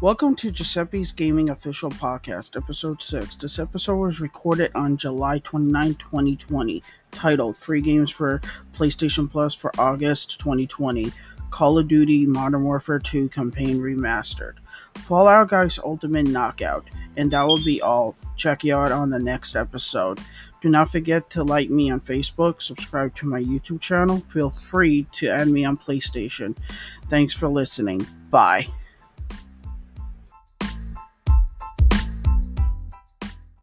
Welcome to Giuseppe's Gaming Official Podcast, Episode 6. This episode was recorded on July 29, 2020, titled Free Games for PlayStation Plus for August 2020 Call of Duty Modern Warfare 2 Campaign Remastered. Fallout Guys Ultimate Knockout. And that will be all. Check you out on the next episode. Do not forget to like me on Facebook, subscribe to my YouTube channel. Feel free to add me on PlayStation. Thanks for listening. Bye.